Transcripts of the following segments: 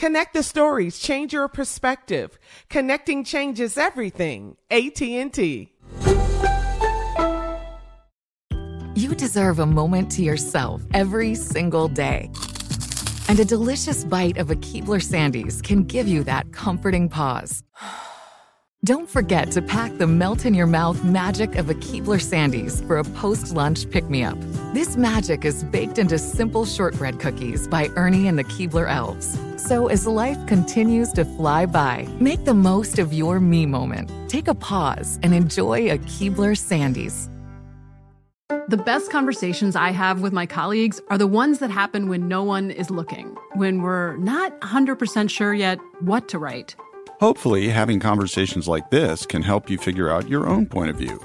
Connect the stories, change your perspective. Connecting changes everything. AT&T. You deserve a moment to yourself every single day. And a delicious bite of a Keebler Sandies can give you that comforting pause. Don't forget to pack the melt in your mouth magic of a Keebler Sandies for a post lunch pick me up. This magic is baked into simple shortbread cookies by Ernie and the Keebler Elves. So as life continues to fly by, make the most of your me moment. Take a pause and enjoy a Keebler Sandies. The best conversations I have with my colleagues are the ones that happen when no one is looking, when we're not 100% sure yet what to write. Hopefully, having conversations like this can help you figure out your own point of view.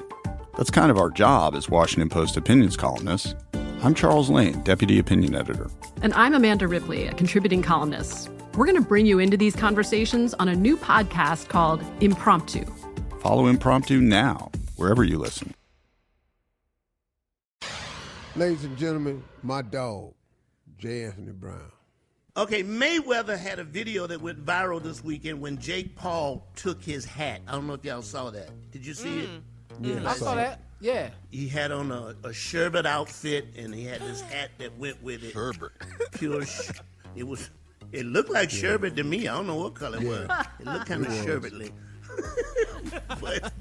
That's kind of our job as Washington Post opinions columnists. I'm Charles Lane, Deputy Opinion Editor. And I'm Amanda Ripley, a contributing columnist. We're going to bring you into these conversations on a new podcast called Impromptu. Follow Impromptu now, wherever you listen. Ladies and gentlemen, my dog, J. Anthony Brown. Okay, Mayweather had a video that went viral this weekend when Jake Paul took his hat. I don't know if y'all saw that. Did you see it? Yeah, I saw that. Yeah. He had on a, a sherbet outfit and he had this hat that went with it. Sherbet. Pure. Sh- it was. It looked like sherbet to me. I don't know what color it was. It looked kind of sherbetly. but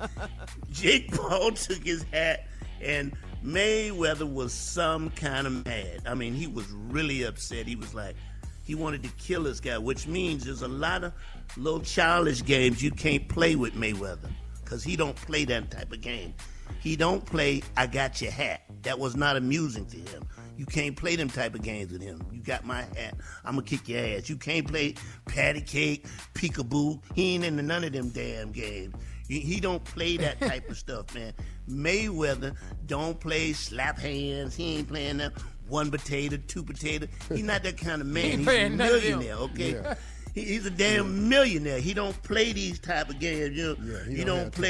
Jake Paul took his hat and Mayweather was some kind of mad. I mean, he was really upset. He was like, he wanted to kill this guy, which means there's a lot of little childish games you can't play with Mayweather because he don't play that type of game. He don't play I got your hat. That was not amusing to him. You can't play them type of games with him. You got my hat. I'm gonna kick your ass. You can't play patty cake, peekaboo. He ain't into none of them damn games. He, don't play that type of stuff, man. Mayweather don't play slap hands. He ain't playing that one potato, two potato. He's not that kind of man. He's a playing none of them. millionaire, okay? He, he's a damn millionaire. He don't play these type of games. You know, Yeah, he he don't don't have to.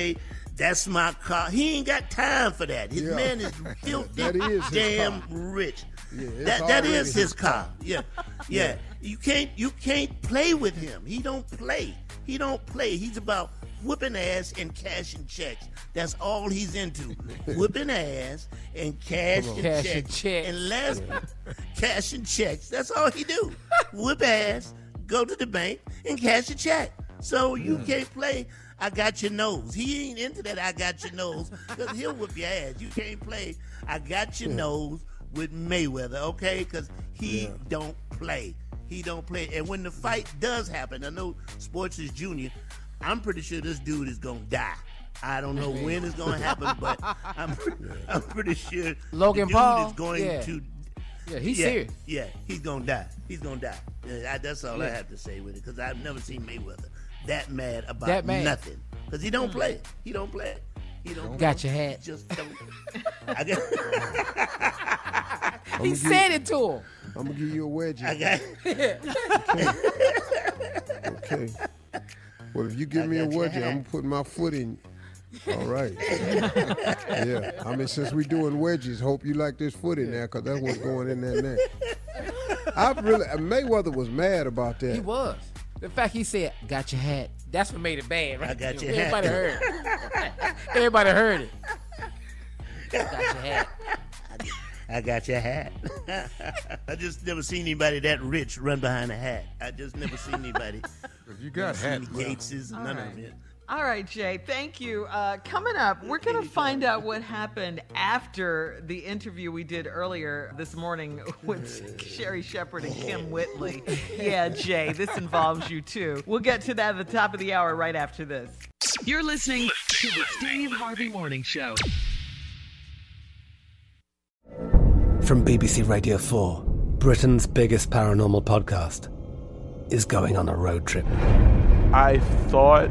Play. That's my car. He ain't got time for that. His Yeah. man is filthy, That is damn car. rich. Yeah, that that already is his his car. car. Yeah. yeah, You can't you can't play with him. He don't play. He don't play. He's about whooping ass and cashing checks. That's all he's into. Whooping ass and cashing Cashing checks. checks. And last cashing checks. That's all he do. Whoop ass, go to the bank and cash a check. So you can't play. I got your nose. He ain't into that. I got your nose because he'll whip your ass. You can't play. I got your nose with Mayweather, okay? Because he don't play. He don't play. And when the fight does happen, I know Sports is junior. I'm pretty sure this dude is gonna die. I don't know when it's gonna happen, but I'm, I'm pretty sure Logan Paul? is going Yeah. to Yeah, he's yeah, serious. Yeah, he's gonna die. He's gonna die. Yeah, I, that's all I have to say with it because I've never seen Mayweather that mad about That mad. nothing. Because he don't mm-hmm. play. He don't play. He don't. Got play. your hat. Just don't. I got, He said it to him. I'm gonna give you a wedgie. I got. Okay. okay. Well, if you give I me a got your wedgie, I'm gonna put my foot in. All right. yeah. I mean, since we're doing wedges, hope you like this foot in there, cause that's what's going in there now. I really Mayweather was mad about that. He was. The fact he said, "Got your hat." That's what made it bad, right? I got your Everybody hat. heard. It. Everybody heard it. Got your hat. I got your hat. I just never seen anybody that rich run behind a hat. I just never seen anybody. If you got seen hats, the Gateses and none of it. All right, Jay, thank you. Uh, coming up, we're going to find out what happened after the interview we did earlier this morning with Sherri Shepherd and Kym Whitley. Yeah, Jay, this involves you too. We'll get to that at the top of the hour right after this. You're listening to the Steve Harvey Morning Show. From BBC Radio 4, Britain's biggest paranormal podcast is going on a road trip. I thought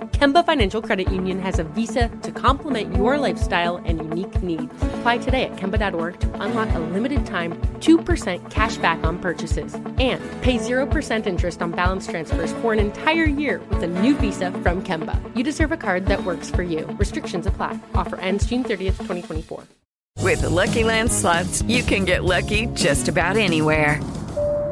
Kemba Financial Credit Union has a visa to complement your lifestyle and unique needs. Apply today at Kemba.org to unlock a limited time 2% cash back on purchases and pay 0% interest on balance transfers for an entire year with a new visa from Kemba. You deserve a card that works for you. Restrictions apply. Offer ends June 30th, 2024. With the Lucky Land slots, you can get lucky just about anywhere.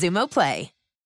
Zumo Play.